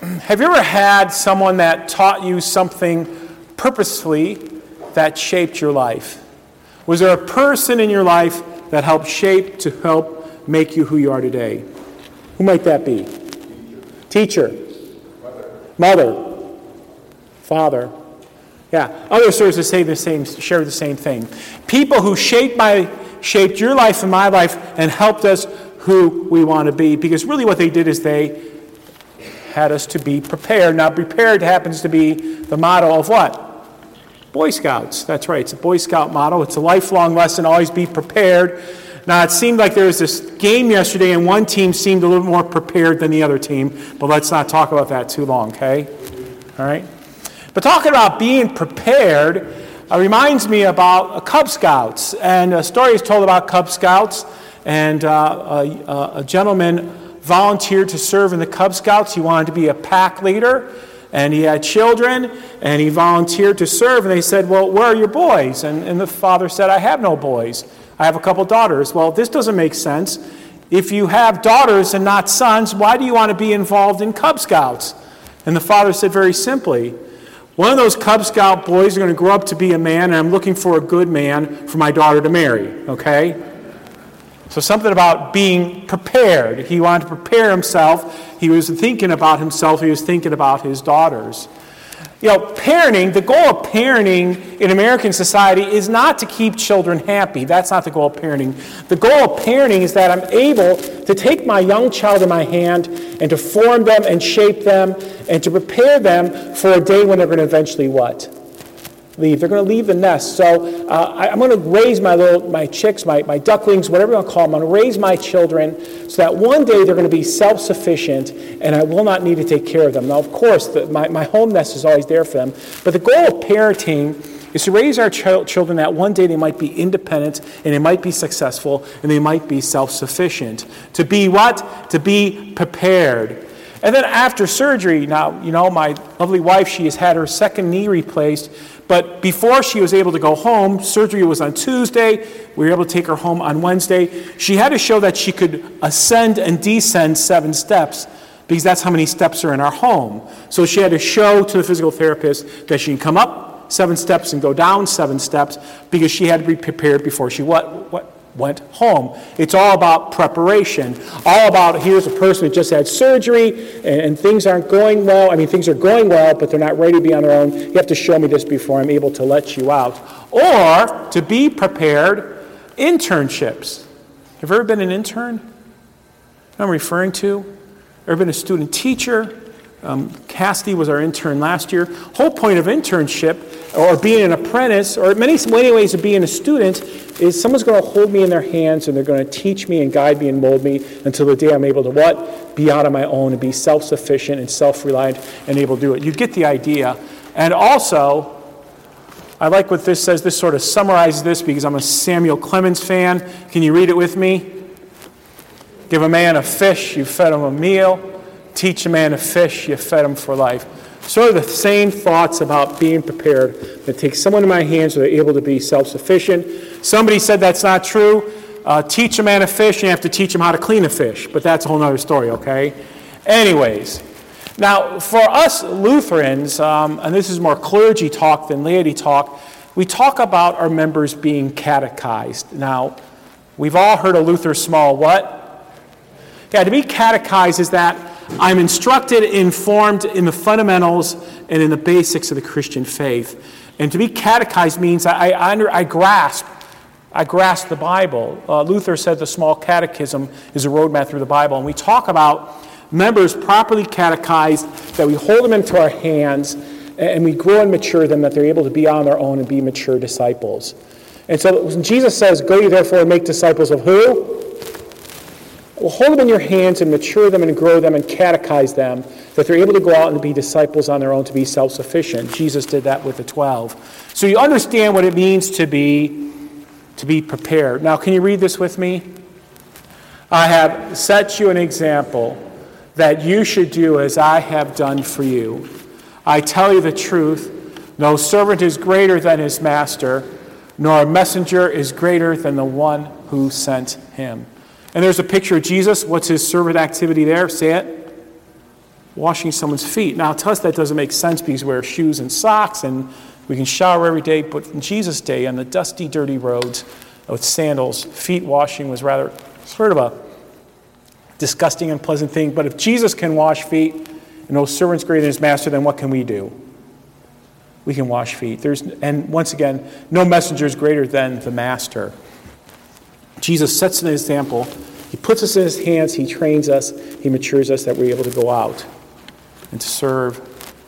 Have you ever had someone that taught you something purposefully that shaped your life? Was there a person in your life that helped shape to help make you who you are today? Who might that be? Teacher. Mother. Father. Yeah. Other sources say the same, share the same thing. People who shaped my shaped your life and my life and helped us who we want to be. Because really what they did is they had us to be prepared. Now, prepared happens to be the motto of what? Boy Scouts. That's right. It's a Boy Scout motto. It's a lifelong lesson. Always be prepared. Now, it seemed like there was this game yesterday, and one team seemed a little more prepared than the other team, but let's not talk about that too long, okay? All right? But talking about being prepared uh, reminds me about uh, Cub Scouts. And a story is told about Cub Scouts, and uh, a, a gentleman volunteered to serve in the Cub Scouts. He wanted to be a pack leader, and he had children, and he volunteered to serve. And they said, Well, where are your boys? And, and the father said, I have no boys. I have a couple daughters. Well, this doesn't make sense. If you have daughters and not sons, why do you want to be involved in Cub Scouts? And the father said very simply, One of those Cub Scout boys are going to grow up to be a man, and I'm looking for a good man for my daughter to marry, okay? So, something about being prepared. He wanted to prepare himself. He was thinking about himself. He was thinking about his daughters. You know, parenting, the goal of parenting in American society is not to keep children happy. That's not the goal of parenting. The goal of parenting is that I'm able to take my young child in my hand and to form them and shape them and to prepare them for a day when they're going to eventually what? Leave. They're going to leave the nest. So uh, I, am going to raise my little, my chicks, my, my ducklings, whatever you want to call them. I'm going to raise my children so that one day they're going to be self-sufficient and I will not need to take care of them. Now, of course, the, my, my home nest is always there for them. But the goal of parenting is to raise our ch- children that one day they might be independent and they might be successful and they might be self-sufficient. To be what? To be prepared. And then after surgery, now, you know, my lovely wife, she has had her second knee replaced. But before she was able to go home, surgery was on Tuesday. We were able to take her home on Wednesday. She had to show that she could ascend and descend seven steps because that's how many steps are in our home. So she had to show to the physical therapist that she can come up seven steps and go down seven steps because she had to be prepared before she what, what, went home. It's all about preparation. All about here's a person who just had surgery and, and, things aren't going well. I mean, things are going well, but they're not ready to be on their own. You have to show me this before I'm able to let you out. Or to be prepared, internships. Have you ever been an intern? I'm referring to? Ever been a student teacher? Um, was our intern last year. Whole point of internship or being an apprentice, or many, many ways of being a student, is someone's going to hold me in their hands and they're going to teach me and guide me and mold me until the day I'm able to what? Be out on my own and be self sufficient and self reliant and able to do it. You get the idea. And also, I like what this says. This sort of summarizes this because I'm a Samuel Clemens fan. Can you read it with me? Give a man a fish, you fed him a meal. Teach a man to fish, you fed him for life. Sort of the same thoughts about being prepared. That take someone in my hands so they're able to be self sufficient. Somebody said that's not true. Uh, teach a man to fish, and you have to teach him how to clean a fish. But that's a whole other story, okay? Anyways, now for us Lutherans, um, and this is more clergy talk than laity talk, we talk about our members being catechized. Now, we've all heard of Luther's small what? Yeah, to be catechized is that I'm instructed, informed in the fundamentals and in the basics of the Christian faith. And to be catechized means I, I, under, I grasp. I grasp the Bible. Uh, Luther said the small catechism is a roadmap through the Bible. And we talk about members properly catechized, that we hold them into our hands, and we grow and mature them, that they're able to be on their own and be mature disciples. And so Jesus says, Go ye therefore and make disciples of who? Well, hold them in your hands and mature them and grow them and catechize them that they're able to go out and be disciples on their own to be self sufficient. Jesus did that with the 12. So you understand what it means to be, to be prepared. Now, can you read this with me? I have set you an example that you should do as I have done for you. I tell you the truth no servant is greater than his master, nor a messenger is greater than the one who sent him. And there's a picture of Jesus. What's his servant activity there? Say it. washing someone's feet. Now, to us, that doesn't make sense because we wear shoes and socks and we can shower every day, but in Jesus' day, on the dusty, dirty roads with sandals, feet washing was rather sort of a disgusting, unpleasant thing. But if Jesus can wash feet and no servant's greater than his master, then what can we do? We can wash feet. There's, and once again, no messenger is greater than the master. Jesus sets an example. He puts us in his hands, he trains us, he matures us that we're able to go out and to serve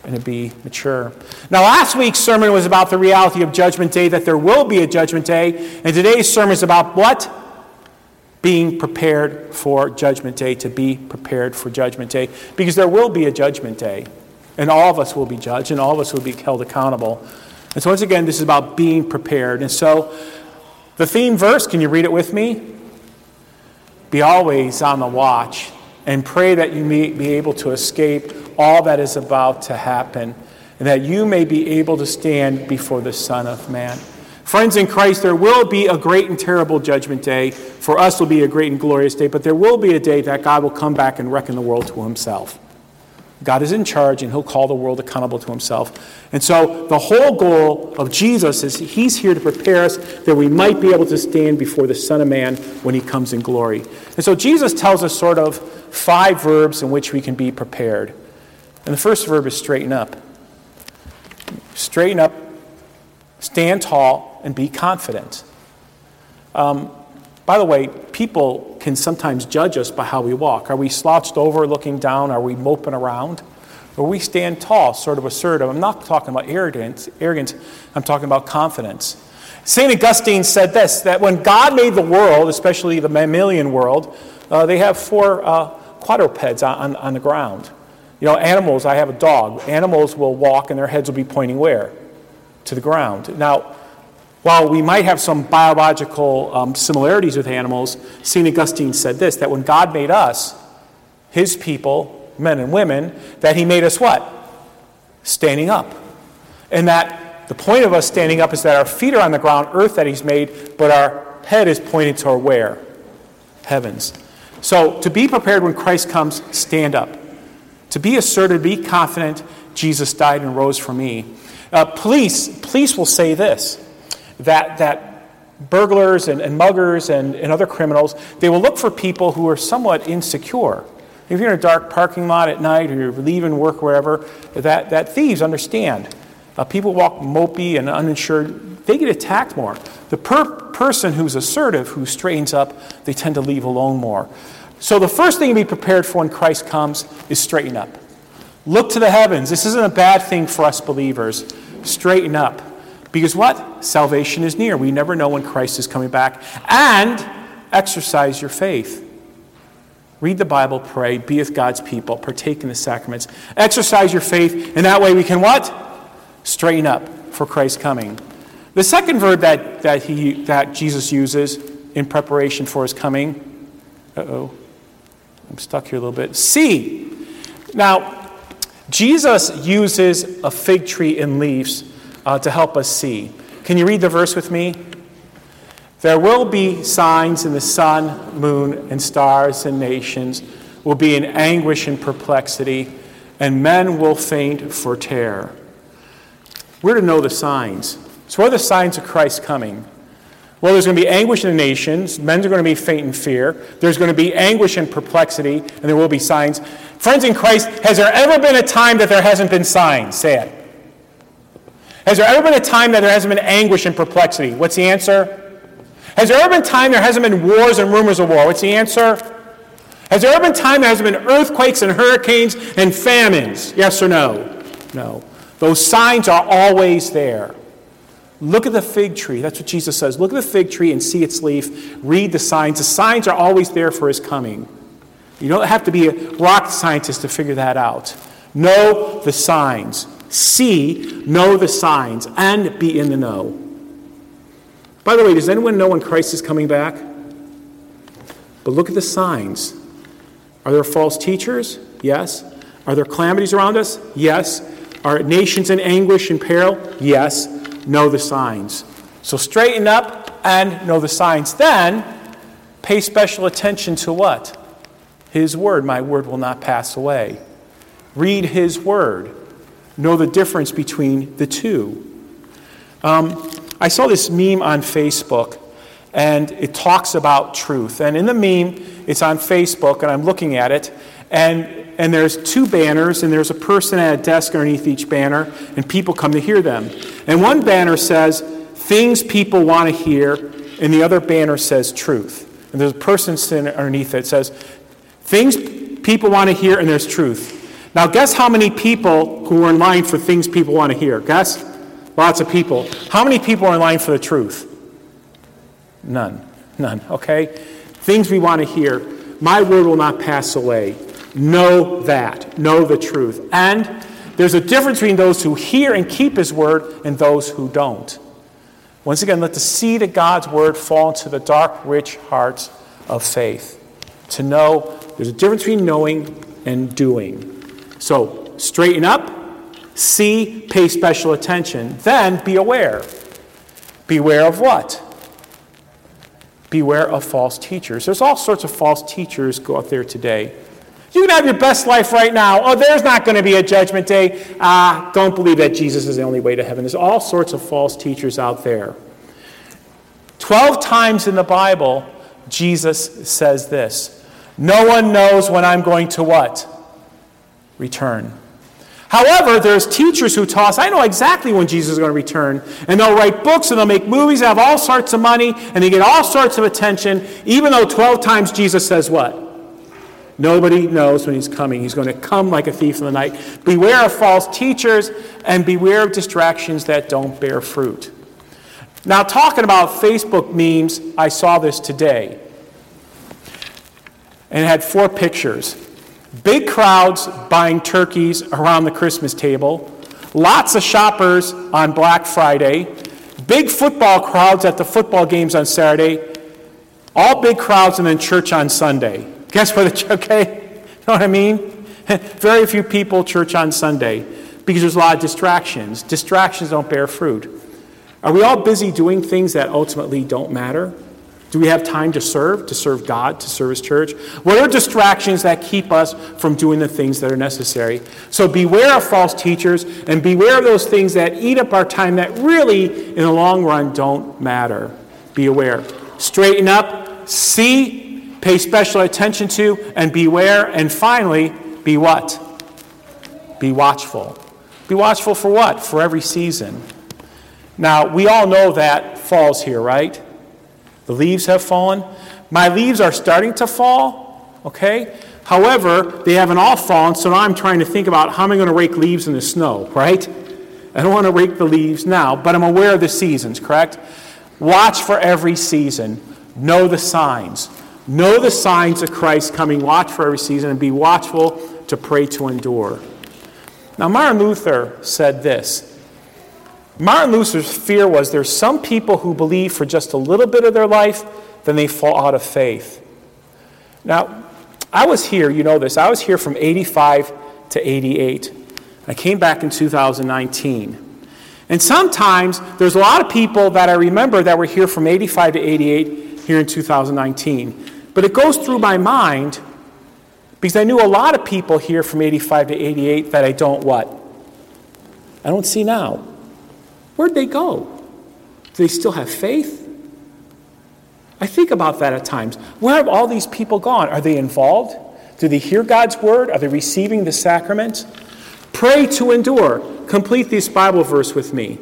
and to be mature. Now, last week's sermon was about the reality of Judgment Day, that there will be a Judgment Day. And today's sermon is about what? Being prepared for Judgment Day, to be prepared for Judgment Day. Because there will be a Judgment Day. And all of us will be judged, and all of us will be held accountable. And so, once again, this is about being prepared. And so, the theme verse, can you read it with me? Be always on the watch and pray that you may be able to escape all that is about to happen, and that you may be able to stand before the Son of Man. Friends in Christ, there will be a great and terrible judgment day. For us, will be a great and glorious day, but there will be a day that God will come back and reckon the world to himself. God is in charge and he'll call the world accountable to himself. And so the whole goal of Jesus is he's here to prepare us that we might be able to stand before the Son of Man when he comes in glory. And so Jesus tells us sort of five verbs in which we can be prepared. And the first verb is straighten up. Straighten up, stand tall, and be confident. Um, by the way, people can sometimes judge us by how we walk. Are we slouched over, looking down? Are we moping around? Or we stand tall, sort of assertive? I'm not talking about arrogance, arrogance I'm talking about confidence. St. Augustine said this that when God made the world, especially the mammalian world, uh, they have four uh, quadrupeds on, on, on the ground. You know, animals, I have a dog. Animals will walk and their heads will be pointing where? To the ground. Now, while we might have some biological um, similarities with animals, St. Augustine said this that when God made us, his people, men and women, that he made us what? Standing up. And that the point of us standing up is that our feet are on the ground, earth that he's made, but our head is pointed toward where? Heavens. So to be prepared when Christ comes, stand up. To be assertive, be confident, Jesus died and rose for me. Uh, police, police will say this that, that burglars and, and muggers and, and other criminals, they will look for people who are somewhat insecure. If you're in a dark parking lot at night or you're leaving work wherever, that, that thieves understand. Uh, people walk mopey and uninsured, they get attacked more. The per- person who's assertive, who straightens up, they tend to leave alone more. So the first thing to be prepared for when Christ comes is straighten up. Look to the heavens. This isn't a bad thing for us believers. Straighten up. Because what? Salvation is near. We never know when Christ is coming back. And exercise your faith. Read the Bible, pray, be with God's people, partake in the sacraments. Exercise your faith, and that way we can what? Straighten up for Christ's coming. The second verb that, that, he, that Jesus uses in preparation for his coming, uh oh, I'm stuck here a little bit. See. Now, Jesus uses a fig tree and leaves uh, to help us see. Can you read the verse with me? There will be signs in the sun, moon, and stars, and nations will be in anguish and perplexity, and men will faint for terror. We're to know the signs. So, what are the signs of Christ coming? Well, there's going to be anguish in the nations. Men are going to be faint in fear. There's going to be anguish and perplexity, and there will be signs. Friends in Christ, has there ever been a time that there hasn't been signs? Say it. Has there ever been a time that there hasn't been anguish and perplexity? What's the answer? Has there ever been time there hasn't been wars and rumors of war? What's the answer? Has there ever been time there hasn't been earthquakes and hurricanes and famines? Yes or no? No. Those signs are always there. Look at the fig tree. That's what Jesus says. Look at the fig tree and see its leaf. Read the signs. The signs are always there for his coming. You don't have to be a rocket scientist to figure that out. Know the signs. See, know the signs, and be in the know. By the way, does anyone know when Christ is coming back? But look at the signs. Are there false teachers? Yes. Are there calamities around us? Yes. Are nations in anguish and peril? Yes know the signs. So straighten up and know the signs. Then pay special attention to what? His word. My word will not pass away. Read his word. Know the difference between the two. Um, I saw this meme on Facebook, and it talks about truth. And in the meme, it's on Facebook, and I'm looking at it, and, and there's two banners, and there's a person at a desk underneath each banner, and people come to hear them. And one banner says, Things people want to hear, and the other banner says, Truth. And there's a person sitting underneath it says, Things people want to hear, and there's truth. Now, guess how many people who are in line for things people want to hear? Guess? Lots of people. How many people are in line for the truth? None. None, okay? Things we want to hear. My word will not pass away. Know that. Know the truth. And there's a difference between those who hear and keep his word and those who don't. Once again, let the seed of God's word fall into the dark, rich hearts of faith. To know there's a difference between knowing and doing. So, straighten up, see, pay special attention. Then be aware. Beware of what? Beware of false teachers. There's all sorts of false teachers go out there today. You can have your best life right now. Oh, there's not going to be a judgment day. Ah, don't believe that Jesus is the only way to heaven. There's all sorts of false teachers out there. Twelve times in the Bible, Jesus says this No one knows when I'm going to what? Return. However, there's teachers who us, I know exactly when Jesus is going to return. And they'll write books and they'll make movies and have all sorts of money and they get all sorts of attention, even though 12 times Jesus says what? Nobody knows when he's coming. He's going to come like a thief in the night. Beware of false teachers and beware of distractions that don't bear fruit. Now, talking about Facebook memes, I saw this today. And it had four pictures. Big crowds buying turkeys around the Christmas table, lots of shoppers on Black Friday, big football crowds at the football games on Saturday, all big crowds and then church on Sunday. Guess what? The, okay? You know what I mean? Very few people church on Sunday because there's a lot of distractions. Distractions don't bear fruit. Are we all busy doing things that ultimately don't matter? Do we have time to serve, to serve God, to serve His church? What are distractions that keep us from doing the things that are necessary? So beware of false teachers and beware of those things that eat up our time that really, in the long run, don't matter. Be aware. Straighten up, see, pay special attention to, and beware. And finally, be what? Be watchful. Be watchful for what? For every season. Now, we all know that falls here, right? The leaves have fallen. My leaves are starting to fall, okay? However, they haven't all fallen, so now I'm trying to think about how am I going to rake leaves in the snow, right? I don't want to rake the leaves now, but I'm aware of the seasons, correct? Watch for every season. Know the signs. Know the signs of Christ coming. Watch for every season and be watchful to pray to endure. Now, Martin Luther said this Martin Luther's fear was there's some people who believe for just a little bit of their life, then they fall out of faith. Now, I was here, you know this, I was here from 85 to 88. I came back in 2019. And sometimes there's a lot of people that I remember that were here from 85 to 88 here in 2019. But it goes through my mind because I knew a lot of people here from 85 to 88 that I don't what? I don't see now. Where'd they go? Do they still have faith? I think about that at times. Where have all these people gone? Are they involved? Do they hear God's word? Are they receiving the sacrament? Pray to endure. Complete this Bible verse with me.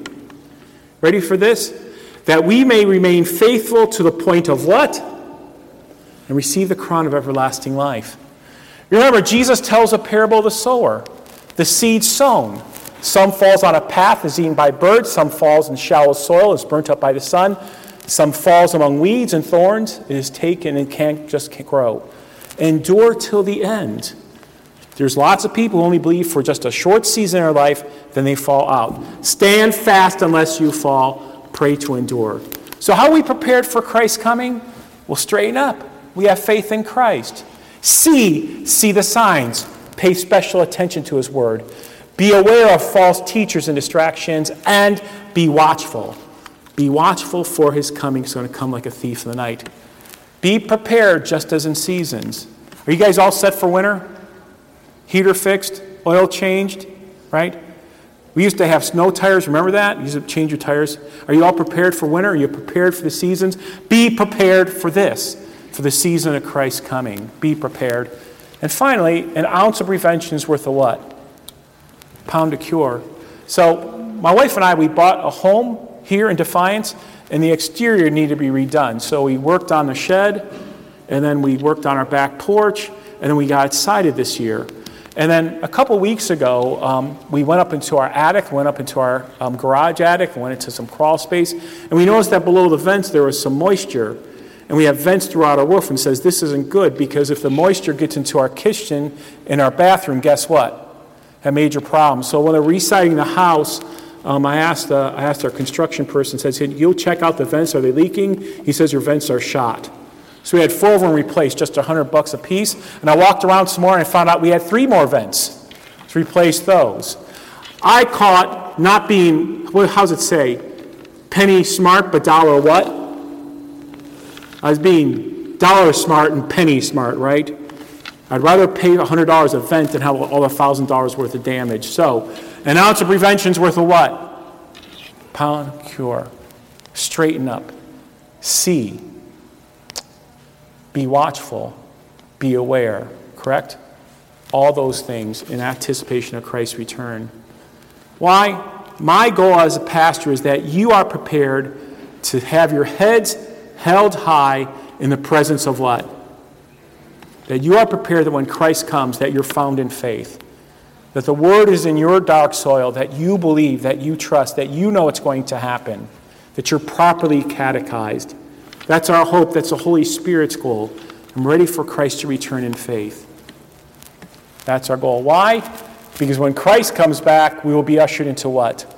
Ready for this? That we may remain faithful to the point of what? And receive the crown of everlasting life. Remember, Jesus tells a parable of the sower, the seed sown. Some falls on a path, is eaten by birds. Some falls in shallow soil, is burnt up by the sun. Some falls among weeds and thorns, it is taken and can't just can't grow. Endure till the end. There's lots of people who only believe for just a short season in their life, then they fall out. Stand fast unless you fall. Pray to endure. So, how are we prepared for Christ's coming? We'll straighten up. We have faith in Christ. See, see the signs. Pay special attention to his word. Be aware of false teachers and distractions, and be watchful. Be watchful for his coming. He's going to come like a thief in the night. Be prepared just as in seasons. Are you guys all set for winter? Heater fixed? oil changed, right? We used to have snow tires. Remember that? You used to change your tires. Are you all prepared for winter? Are you prepared for the seasons? Be prepared for this, for the season of Christ coming. Be prepared. And finally, an ounce of prevention is worth a what? Pound of cure. So, my wife and I, we bought a home here in Defiance, and the exterior needed to be redone. So, we worked on the shed, and then we worked on our back porch, and then we got it sided this year. And then a couple weeks ago, um, we went up into our attic, went up into our um, garage attic, went into some crawl space, and we noticed that below the vents there was some moisture. And we have vents throughout our roof and says this isn't good because if the moisture gets into our kitchen and our bathroom, guess what? A major problem. So when they're residing the house, um, I, asked, uh, I asked our construction person, says, you'll check out the vents, are they leaking? He says your vents are shot. So we had four of them replaced, just 100 bucks a piece. And I walked around some more and I found out we had three more vents to replace those. I caught not being, well, how's it say? Penny smart, but dollar what? I was being dollar smart and penny smart, right? I'd rather pay $100 a vent than have all the $1,000 worth of damage. So, an ounce of prevention is worth a what? Pound cure. Straighten up. See be watchful, be aware, correct? All those things in anticipation of Christ's return. Why? My goal as a pastor is that you are prepared to have your heads held high in the presence of what? That you are prepared that when Christ comes, that you're found in faith. That the word is in your dark soil, that you believe, that you trust, that you know it's going to happen, that you're properly catechized that's our hope. That's the Holy Spirit's goal. I'm ready for Christ to return in faith. That's our goal. Why? Because when Christ comes back, we will be ushered into what?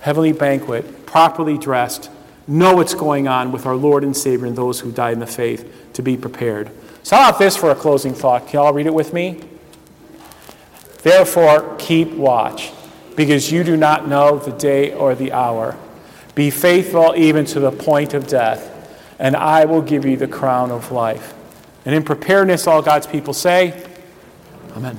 Heavenly banquet, properly dressed, know what's going on with our Lord and Savior and those who died in the faith to be prepared. So, how about this for a closing thought? Can y'all read it with me? Therefore, keep watch, because you do not know the day or the hour. Be faithful even to the point of death and I will give you the crown of life. And in preparedness, all God's people say, Amen.